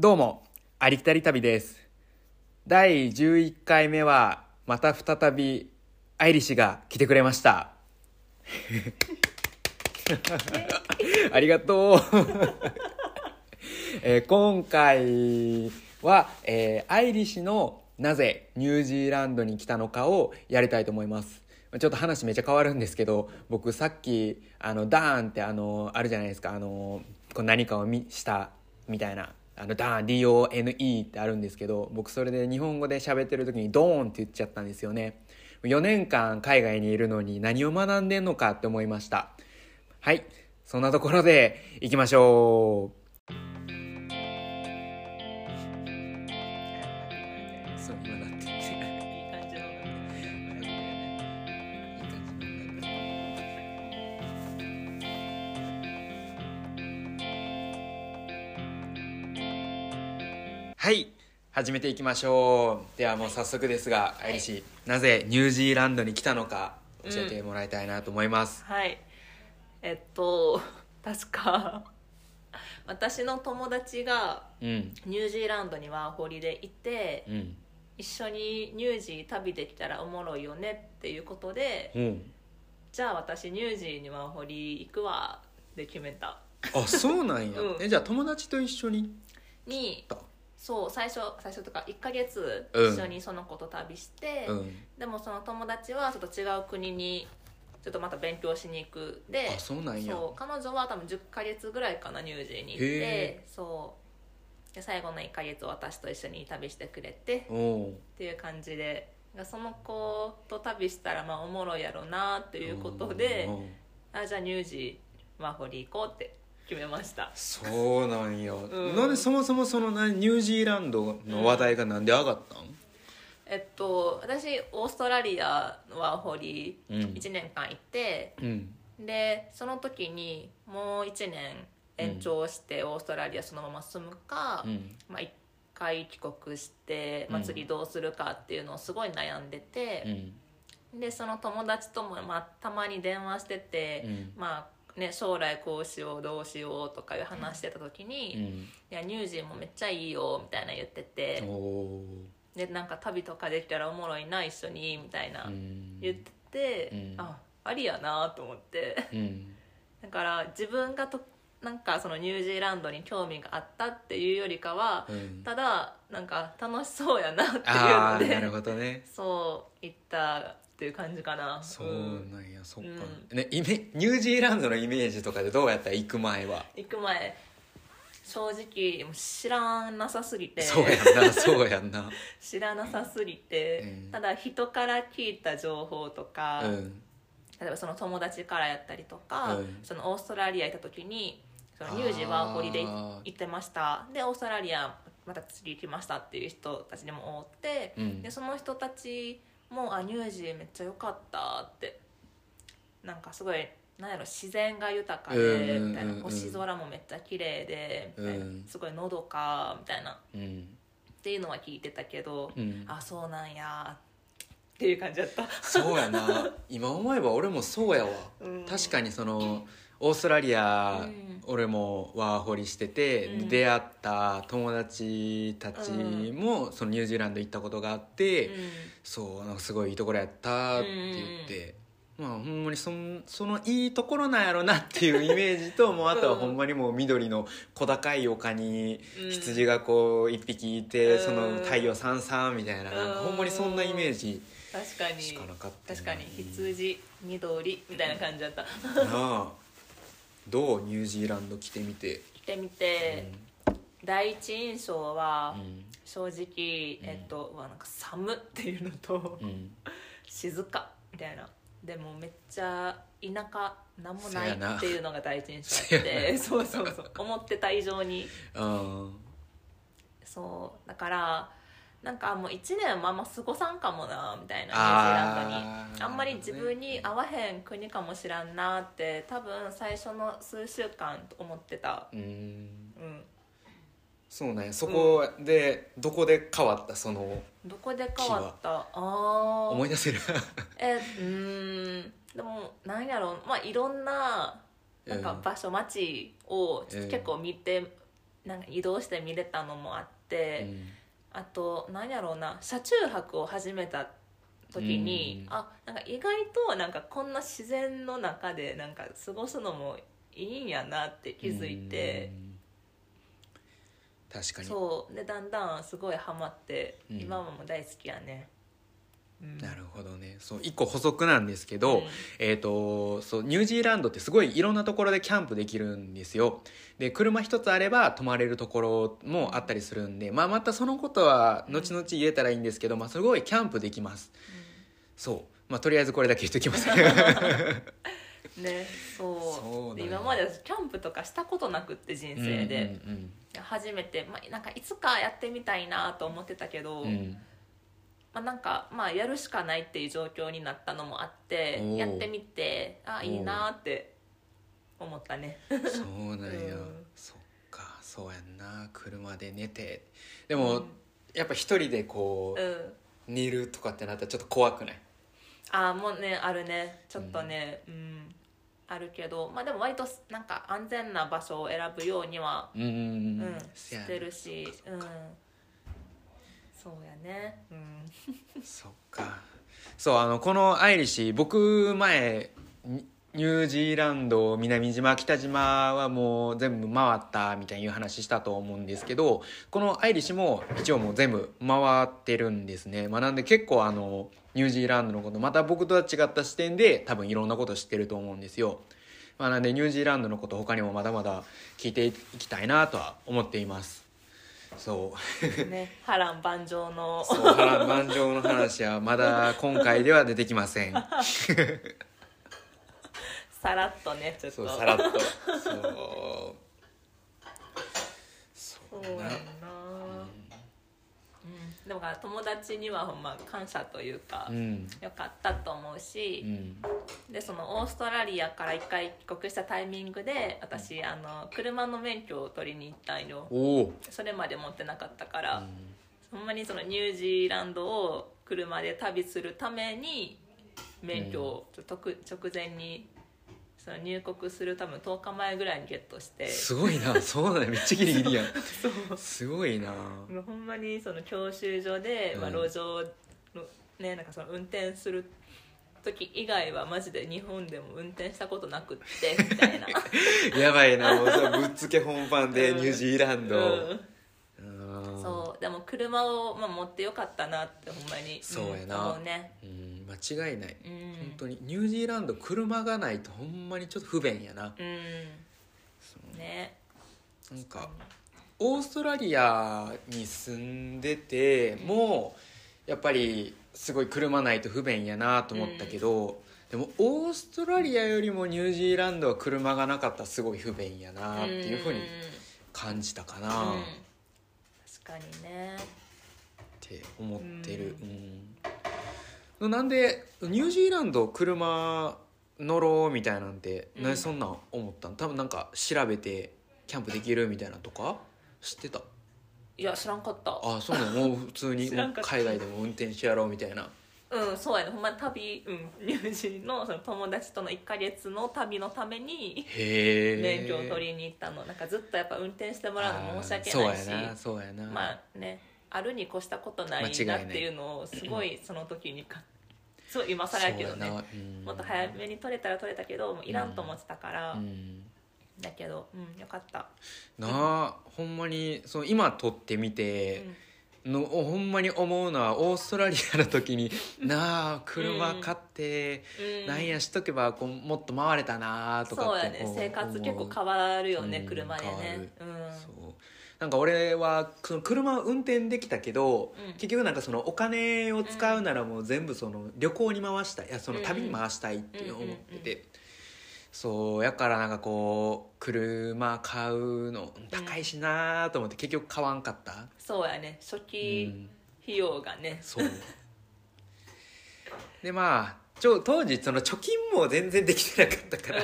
どうも、ありきたり旅です。第11回目は、また再び、アイリッシュが来てくれました。ありがとう。えー今回は、えーアイリッシュのなぜニュージーランドに来たのかをやりたいと思います。ちょっと話めっちゃ変わるんですけど、僕さっき、あの、ダーンってあの、あるじゃないですか、あの、こう何かを見したみたいな。あの、ダーン、D-O-N-E ってあるんですけど、僕それで日本語で喋ってる時にドーンって言っちゃったんですよね。4年間海外にいるのに何を学んでんのかって思いました。はい。そんなところで行きましょう。そう、始めていきましょう。ではもう早速ですがアイリシなぜニュージーランドに来たのか教えてもらいたいなと思います、はい。えっと 確か私の友達がうん。ニュージーランドにワーホリでいてうん。一緒にニュージー旅できたらおもろいよねっていうことでうん。じゃあ私ニュージーにワーホリ行くわで決めた。あそうなんや、うん。えじゃあ友達と一緒ににた？そう最初最初とか1ヶ月うん。一緒にその子と旅して、うん。でもその友達はちょっと違う国にちょっとまた勉強しに行くであそうなんや。彼女は多分10ヶ月ぐらいかなニュージーに行っへてそう。で最後の1ヶ月私と一緒に旅してくれてっていう感じでその子と旅したらまあおもろいやろうなっていうことであじゃあニュージーワーホリ行こうって決めました。そうなんや、ん。なんでそもそもそのなニュージーランドの話題がなんで上がったん、えっと私オーストラリアのワーホリうん。1年間行って、うん。でその時にもう1年延長してオーストラリアそのまま住むか、うん。まあ、1回帰国して、まあ、うん。次どうするかっていうのをすごい悩んでうて、ん。でその友達とも、まあ、たまに電話してて、うん。まあね、将来こうしようどうしようとかいう話してた時に「いうん。やニュージーもめっちゃいいよ」みたいな言っててでなんか旅とかできたらおもろいな一緒にみたいなうん。言ってて、うん。あありやなと思って。うん。だから自分がとなんかそのニュージーランドに興味があったっていうよりかは、うん。ただなんか楽しそうやなっていうのでなるほどね。そう行ったっていう感じかな。そうなんや、そっか、うねイメニュージーランドのイメージとかでどうやった行く前は？行く前。正直もう知らなさすぎて。そうやんなそうやんな。知らなさすぎて、うん。ただ人から聞いた情報とか、うん。例えばその友達からやったりとか、うん。そのオーストラリア行った時にそのニュージーワーホリであー行ってました。でオーストラリアまた次行きましたっていう人たちにも会って、うん。でその人たちも「あニュージーめっちゃ良かった」って。なんかすごいなんやろ自然が豊かでうんみたいな。うん星空もめっちゃ綺麗でみたいな。うん。すごいのどかみたいな。っうん。ていうのは聞いてたけど、うん。あそうなんやっていう感じだった。そうやな。今思えば俺もそうやわ、うん。確かにその オーストラリア、うん。俺もワーホリしてて、うん。出会った友達たちも、そのニュージーランド行ったことがあって、うん。そうなんかすごいいいところやったって言って、まあほんまにそんそのいいところなんやろなっていうイメージともうあとはうん。ほんまにもう緑の小高い丘にうん。羊がこう一匹いて、うん。その太陽さんさんみたいななんかほんまにそんなイメージ確かに。しかなかったよ確かに。羊緑みたいな感じだった。なあどうニュージーランド来てみて、来てみて、第一印象はうん。正直、えっとなんか寒っていうのと、うん。静かみたいな。でもめっちゃ田舎なんもないっていうのが第一印象あってそうそうそう。思ってた以上に。あそう。だからなんかもう1年もあんま過ごさんかもなみたいなニュージーランドに。あんまり自分に合わへん国かもしらんなって多分最初の数週間思ってた。ーうん。うん。そうなん。やそこで、どこで変わったそのどこで変わった？ああ思い出せる。えうーん。でもなんやろ。うまあいろんななんかうん。場所、街を結構見て、なんか移動して見れたのもあって、うんあと何やろうな車中泊を始めた時に、うん。あなんか意外となんかこんな自然の中でなんか過ごすのもいいんやなって気づいて、うん。確かに。そう。でだんだんすごいハマって、うん。今も大好きやね、うんなるほどね。そう一個補足なんですけど、うん。えー、とそうニュージーランドってすごいいろんなところでキャンプできるんですよ。で車一つあれば泊まれるところもあったりするんで、まあ、またそのことは後々言えたらいいんですけど、まあ、すごいキャンプできます。そう、まあ、とりあえずこれだけ言っときます。ねそう。そうなんやで今まで私キャンプとかしたことなくって人生で、うんうん初めて、まあ、なんかいつかやってみたいなと思ってたけど、うんうんまあ、なんかまあやるしかないっていう状況になったのもあってやってみてあいいなって思ったね。そうなんや、うん。そっか。そうやんな。車で寝て。でも、うん。やっぱ一人でこう、うん。寝るとかってなったらちょっと怖くない？ああもうねあるね。ちょっとねうん、あるけどまあでも割となんか安全な場所を選ぶようにはうんしてるしうんそうやね。うん。そっか。そうあのこのアイリッシュ僕前ニニュージーランド南島北島はもう全部回ったみたいな話したと思うんですけどこのアイリッシュも一応もう全部回ってるんですね、まあ、なんで結構あのニュージーランドのことまた僕とは違った視点で多分いろんなこと知ってると思うんですよ、まあ、なんでニュージーランドのこと他にもまだまだ聞いていきたいなとは思っています。そう。ね波乱万丈の。そう波乱万丈の話はまだ今回では出てきません。さらっとねちょっと。そうさらっと。そう。そそうやんな、うん、でも友達にはほんま感謝というか、うん。よかったと思うしう、ん。でそのオーストラリアから一回帰国したタイミングで私あの車の免許を取りに行ったんよ。それまで持ってなかったから、ほんまにそのニュージーランドを車で旅するために免許をちょ直直前にその入国する多分10日前ぐらいにゲットして。すごいな。そうだね。めっちゃギリギリやん。すごいな。もうほんまにその教習所で、まあ、うん路上のねなんかその運転する時以外はマジで日本でも運転したことなくってみたいな。やばいな。もうさぶっつけ本番でうん。ニュージーランド。うん。うんそう。でも車を、まあ、持ってよかったなってほんまにそうやな。うね。うん間違いない。うん。本当に。ニュージーランド車がないとほんまにちょっと不便やな。うん。ね。なんかオーストラリアに住んでてもやっぱりすごい車ないと不便やなと思ったけど、でもオーストラリアよりもニュージーランドは車がなかったらすごい不便やなっていうふうに感じたかな。っうん。確かにねて思ってる、うんなんでニュージーランド車乗ろうみたいなんてうん何そんなん思ったの多分なんか調べてキャンプできるみたいなとか？知ってた？いや知らんかった。あそうなのもう普通に海外でも運転してやろうみたいな。うんそうやね。ほんま旅、うん、ニュージーのその友達との1か月の旅のためにへえ免許を取りに行ったの。なんかずっとやっぱ運転してもらうの申し訳そうないし。やなそうやな、まあねあるに越したことないなっていうのをすごいその時にかすごい今更やけどね。もっと早めに取れたら取れたけどもういらんと思ってたから、うん。だけどうんよかった、なあほんまにそう今撮ってみうて、ん。のほんまに思うのはオーストラリアの時になあ車買って、うん。なんやしとけばこうもっと回れたなとかそうやってこうね生活結構変わるよね、うん車でね。変うん。そうなんか俺はその車を運転できたけど、うん。結局なんかそのお金を使うならもう全部その旅行に回したい。いやその旅に回したいって思ってて、そうやからなんかこう車買うの高いしなと思って結局買わんかった、そうやね。初う期ん。費用がね、そう。でまあちょ当時その貯金も全然できてなかったから、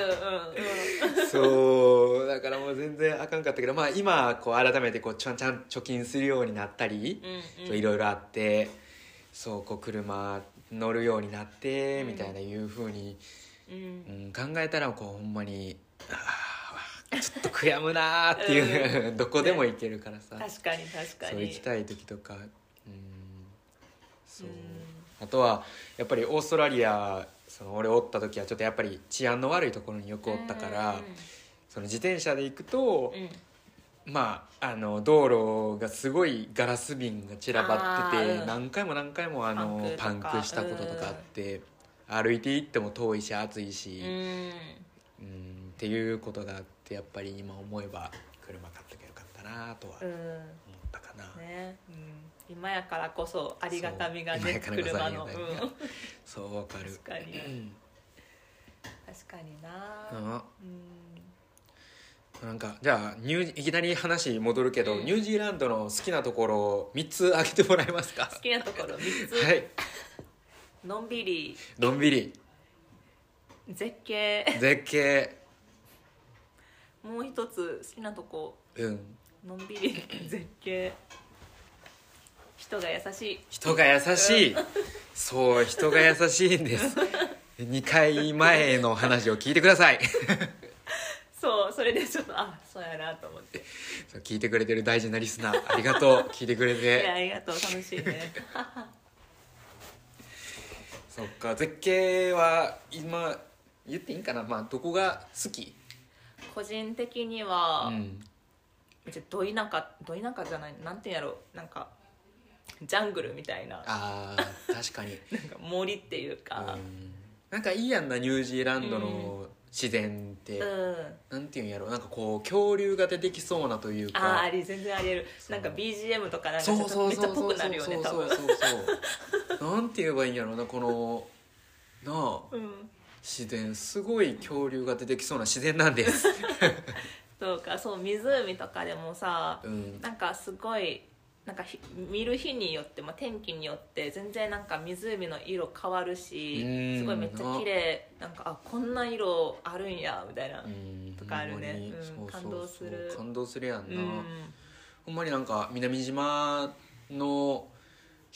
そうだからもう全然あかんかったけどまあ今こう改めてこうちゃんちゃん貯金するようになったり、いろいろあってそうこう車乗るようになって、うんみたいないうふうに、うん。うん、考えたらこうほんまにあちょっと悔やむなーっていう、どこでも行けるからさ、確かに確かに。そう行きたい時とか。うん。そう、うんあとはやっぱりオーストラリアその俺おった時はちょっとやっぱり治安の悪いところによくおったから、その自転車で行くとうん、うんまああの道路がすごいガラス瓶が散らばってて、何回も何回もあのパンクしたこととかあって、歩いて行っても遠いし暑いし、うん。うんっていうことがあってやっぱり今思えば車買っとけばよかったなとは思っうんたかな、ね、うん、今やからこそありがたみがね車の、うん、そうわかる。確かに。うん確かにな。あ。うん。なんかじゃあニューいきなり話戻るけど、うん。ニュージーランドの好きなところを3つ挙げてもらえますか？好きなところ3つ、はい。のんびり。のんびり。絶景。絶景。もう一つ好きなとこ。うん。のんびり。絶景人が優しい。人が優しい。そう人が優しいんです。2回前の話を聞いてください。そうそれでちょっとあそうやなと思って。そう聞いてくれてる大事なリスナーありがとう。聞いてくれいやてありがとう。楽しいね。そっか絶景は今言っていいんかな。まあどこが好き？個人的には、うん。めっちゃど田舎ど田舎じゃないなんていうんやろなんかジャングルみたいな。あー確かに。なんか森っていうか。うん。なんかいいやんなニュージーランドの自然って、うん、なんていうんやろ。なんかこう恐竜が出てきそうなというか。あり全然ありえる。なんか BGM とかなんかめっちゃぽくなるよね多分そうそうそう。そうなんて言えばいいんやろなこのなあ。うん。自然すごい恐竜が出てきそうな自然なんです。そうかそう湖とかでもさうん。なんかすごいなんかひ見る日によって、まあ、天気によって全然なんか湖の色変わるしうん。すごいめっちゃ綺麗。なんかあこんな色あるんやみたいな、うん。とかあるね。感動する。感動するやんな、うん。ほんまになんか南島の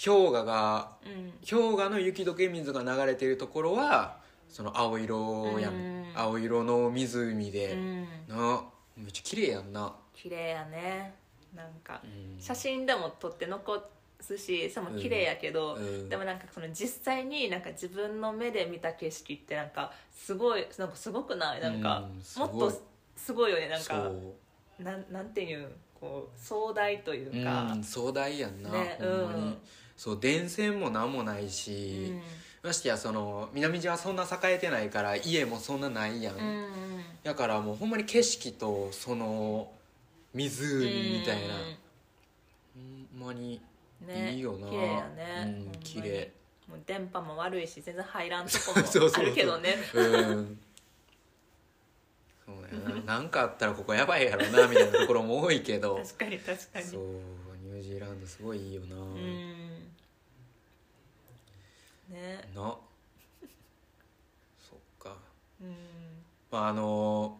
氷河がうん。氷河の雪解け水が流れてるところはその青色やん、うん。青色の湖で、うん。なめっちゃ綺麗やんな、綺麗やねなんかうん。写真でも撮って残すしそれも綺麗やけど、うん。でもなんかその実際になんか自分の目で見た景色ってなんかすごいなんかすごくない？なんかもっとすごい。よね。なんかなんなんていうんこう壮大というか。うん、壮大やんな、ねほんまに、うんそう電線も何もないうし、ましてやその南島そんな栄えてないから家もそんなないやん、うんうん。だからもうほんまに景色とその湖みたいな、ほんまにねいいよな。綺麗やね、綺麗。もう電波も悪いし全然入らんとこも。そうそうそうあるけどね。うん。そうやな。なんかあったらここやばいやろなみたいなところも多いけど。確かに確かに。そうニュージーランドすごいいいよな、うん。ね。な。そっか。うん。まああの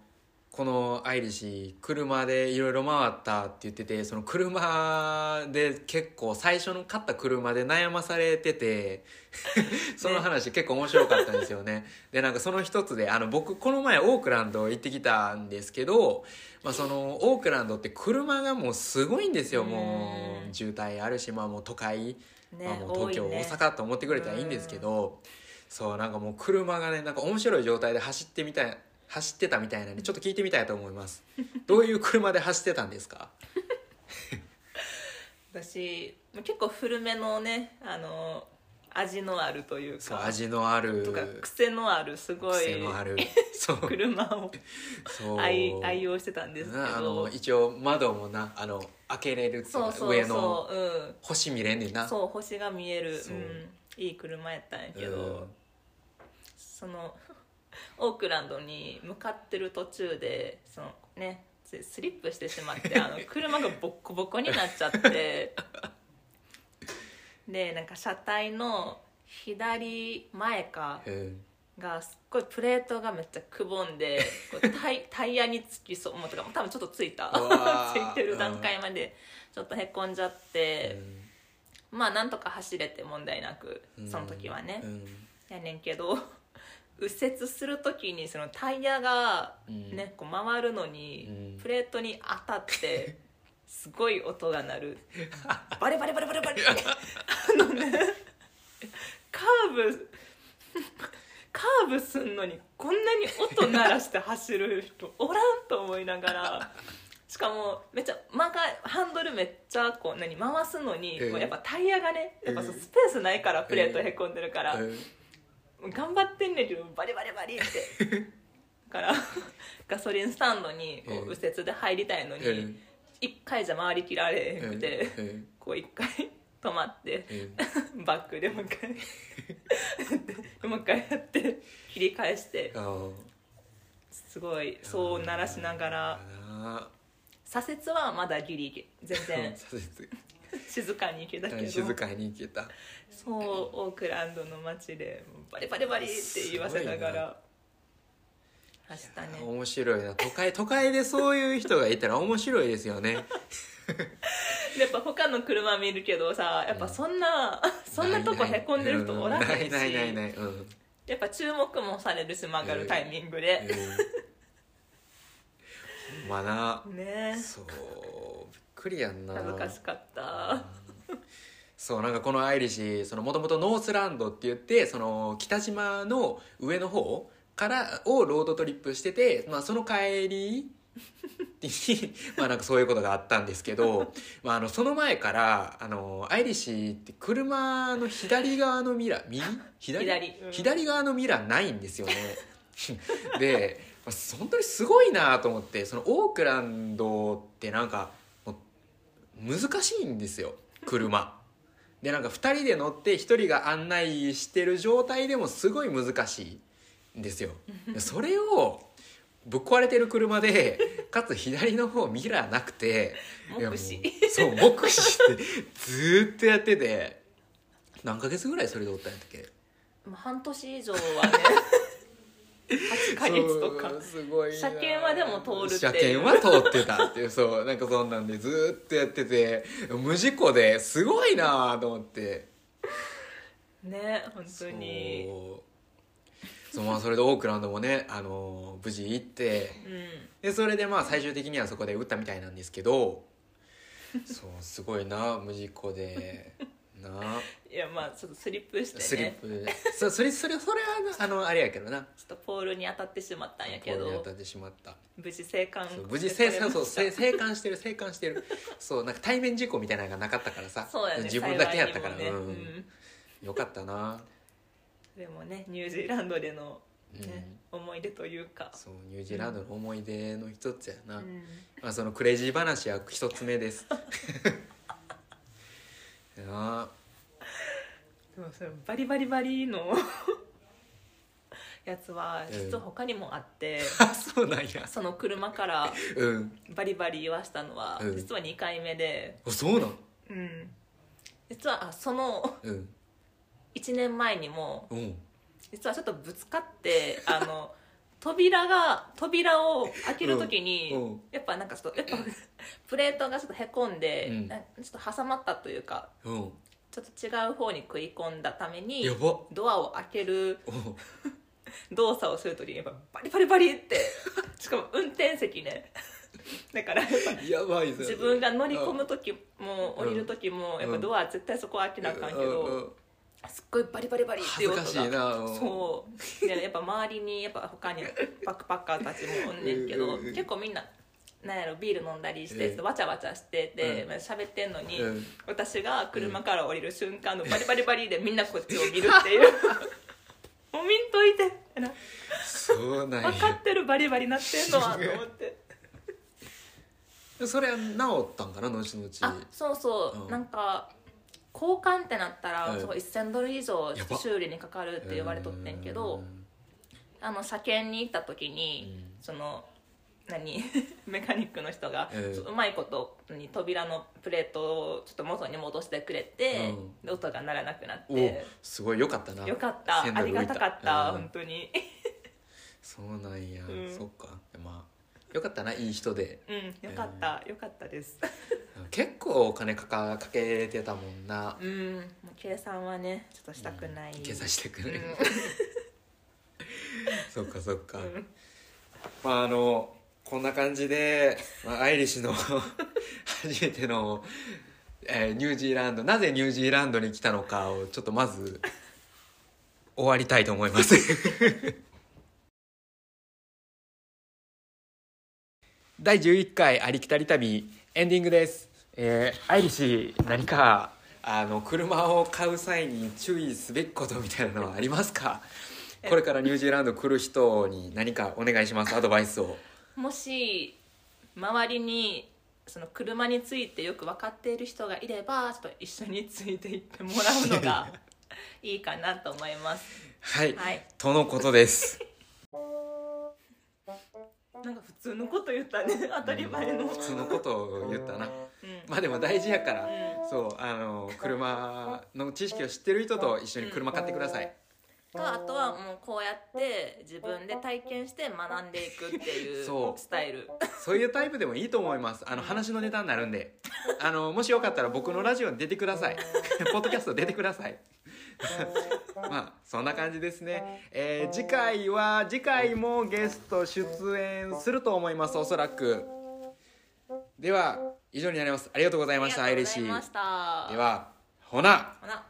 このアイリッシュ車でいろいろ回ったって言っててその車で結構最初の買った車で悩まされてて その話結構面白かったんですよね。でなんかその一つであの僕この前オークランド行ってきたんですけど、まあ、そのオークランドって車がもうすごいんですよ。もう渋滞あるしまあもう都会。ねまあ、もう東京、ね大阪と思ってくれたらいいんですけど、そうなんかもう車がねなんか面白い状態で走ってみたい走ってたみたいなんでちょっと聞いてみたいと思います。どういう車で走ってたんですか？私結構古めのねあの味のあるというかそう味のある。とか癖のあるすごい癖のある。そう。車を愛愛用してたんですけなあのど一応窓もなあの開けれるっていうかそうそう上のそううん。星見れんねんな。そう星が見える、そう。うん、いい車やったんやけど、うん。そのオークランドに向かってる途中でそのねススリップしてしまってあの 車がボッコボコになっちゃって。でなんか車体の左前かうんがすっごいプレートがめっちゃくぼんでこうタイ タイヤにつきそうもうとか多分ちょっとついた。ついてる段階までちょっとへこんじゃって、まあなんとか走れて問題なくうんその時はね、うん。やねんけど右折する時にそのタイヤがうん。ね、こう回るのに、うん。プレートに当たって すごい音が鳴る。バリバリバリバリバリあのねカーブカーブすんのにこんなに音鳴らして走る人おらんと思いながらしかもめっちゃ曲がハンドルめっちゃこう何回すのに、うんこうやっぱタイヤがねやっぱそスペースないからプレートへこんでるから、うん頑張ってんねんけどバリバリバリって。だから ガソリンスタンドにこう右折で入りたいのにうん。一回じゃ回りきられへんくてうん。こう一回止まってうん。バックでもう一回でもう一回やって切り返して。すごいそう鳴らしながら。あ左折はまだギリギリ。全ー然。左 静かに行けたけど。折静かに行けた。そうオークランドの街でバリバリバリって言わせながら。走ったね面白いな。都会都会でそういう人がいたら面白いですよね。やっぱ他の車見るけどさやっぱそんな、そんなとこへこんでる人おらへんし、ないないないないうん。やっぱ注目もされるし曲がるタイミングで、うん。まあな。ね。そうくりやんな。恥ずかしかった。そうなんかこのアイリシーもともとノースランドって言ってその北島の上の方からをロードトリップしてて、まあ、その帰りに まあなんかそういうことがあったんですけど、まあ、あのその前からあのアイリシーって車の左側のミラー右？左？左。うん。左側のミラーないんですよね。でまあ本当にすごいなと思ってそのオークランドってなんか難しいんですよ車。でなんか2人で乗って1人が案内してる状態でもすごい難しいんですよ。でそれをぶっ壊れてる車でかつ左の方ミラーなくていやもう目視そう目視してずーっとやってて。何ヶ月ぐらいそれでおったんやったっけ？半年以上はね8ヶ月とか。すごいな。車検はでも通るって車検は通ってたっていうそうなんかそんなんでずーっとやってて無事故ですごいなと思って。ね本当に。そうまあそれでオークランドもね、あのー無事行ってうん。でそれでまあ最終的にはそこで撃ったみたいなんですけどそうすごいな無事故でな。いやまあちょっとスリップしてね。スリップ。そそれそれそれはあのあれやけどな。ちょっとポールに当たってしまったんやけど。ポールに当たってしまった。無事生還無事生還そう生生還してる生還してる。そうなんか対面事故みたいなのがなかったからさ。そうやね自分だけやったから、ね。うん。よかったな、うん、でもねニュージーランドでの、うん。ね思い出というか。そうニュージーランドの思い出の一つやな、うん。まあ、そのクレイジー話は一つ目です な。でもそれバリバリバリのやつはうん。実は他にもあって、あそうなんや。その車からうん。バリバリ言わしたのは、うん。実は2回目で、あそうなん？うん、実はあそのうん。1年前にもうん。実はちょっとぶつかってあの扉が扉を開ける時に、うんうん。やっぱなんかちょっとやっぱ プレートがちょっとへこんで、うん。なちょっと挟まったというかうん。ちょっと違う方に食い込んだためにやば。ドアを開けるお 動作をする時にやっぱバリバリバリって しかも運転席ね。だからやっぱやばいぞ自分が乗り込む時も降りる時もやっぱドア絶対そこ開けなあかんけど、すっごいバリバリバリっていう音が。恥ずかしいなう。んそう。でやっぱ周りにやっぱ他に バックパッカーたちもおんねんけどうんうんうん。結構みんななんやろビール飲んだりしてうん。ちょっとわちゃわちゃしててうん。まあ喋ってんのにうん。私が車から降りる瞬間のバリバリバリでみんなこっちを見るっていう。もう見んといてってな。そうなん分かやってるバリバリなってんのはと思って。それは治ったんかな後々。あそうそう、うん。なんか交換ってなったら、うん。そう1000ドル以上修理にかかるって言われとってんけどあの車検に行った時に、うん。その何？メカニックの人が、うん。そううまいことに扉のプレートをちょっと元に戻してくれて、うん。で音が鳴らなくなっおてすごいよかったな。よかった。ありがたかった、うん本当に。そうなんや、うん。そっか。まあよかったないい人で。うんよかった、よかったです。結構お金かかかけてたもんな。うん計算はねちょっとしたくない、計算してくれる、うん。そっかそっか、ん。まああのこんな感じで、まあ、アイリッシュの 初めての、えーニュージーランドなぜニュージーランドに来たのかをちょっとまず終わりたいと思います第11回ありきたり旅エンディングです、えーアイリッシュ何かあの車を買う際に注意すべきことみたいなのはありますか？これからニュージーランド来る人に何かお願いします？アドバイスを。もし周りにその車についてよく分かっている人がいればちょっと一緒についていってもらうのが いいかなと思います。はい、はい。とのことですなんか普通のこと言ったね。当たり前の。普通のことを言ったな。うん。まあでも大事やから、うん。そうあの車の知識を知ってる人と一緒に車買ってください、とあとはもうこうやって自分で体験して学んでいくっていうスタイル。そういうタイプでもいいと思います。あの話のネタになるんで。あのもしよかったら僕のラジオに出てください。ポッドキャスト出てくださいまあそんな感じですね、えー次回は次回もゲスト出演すると思いますおそらく。では以上になります。ありがとうございましたアイリッシーありがとうございました。ではほな。ほな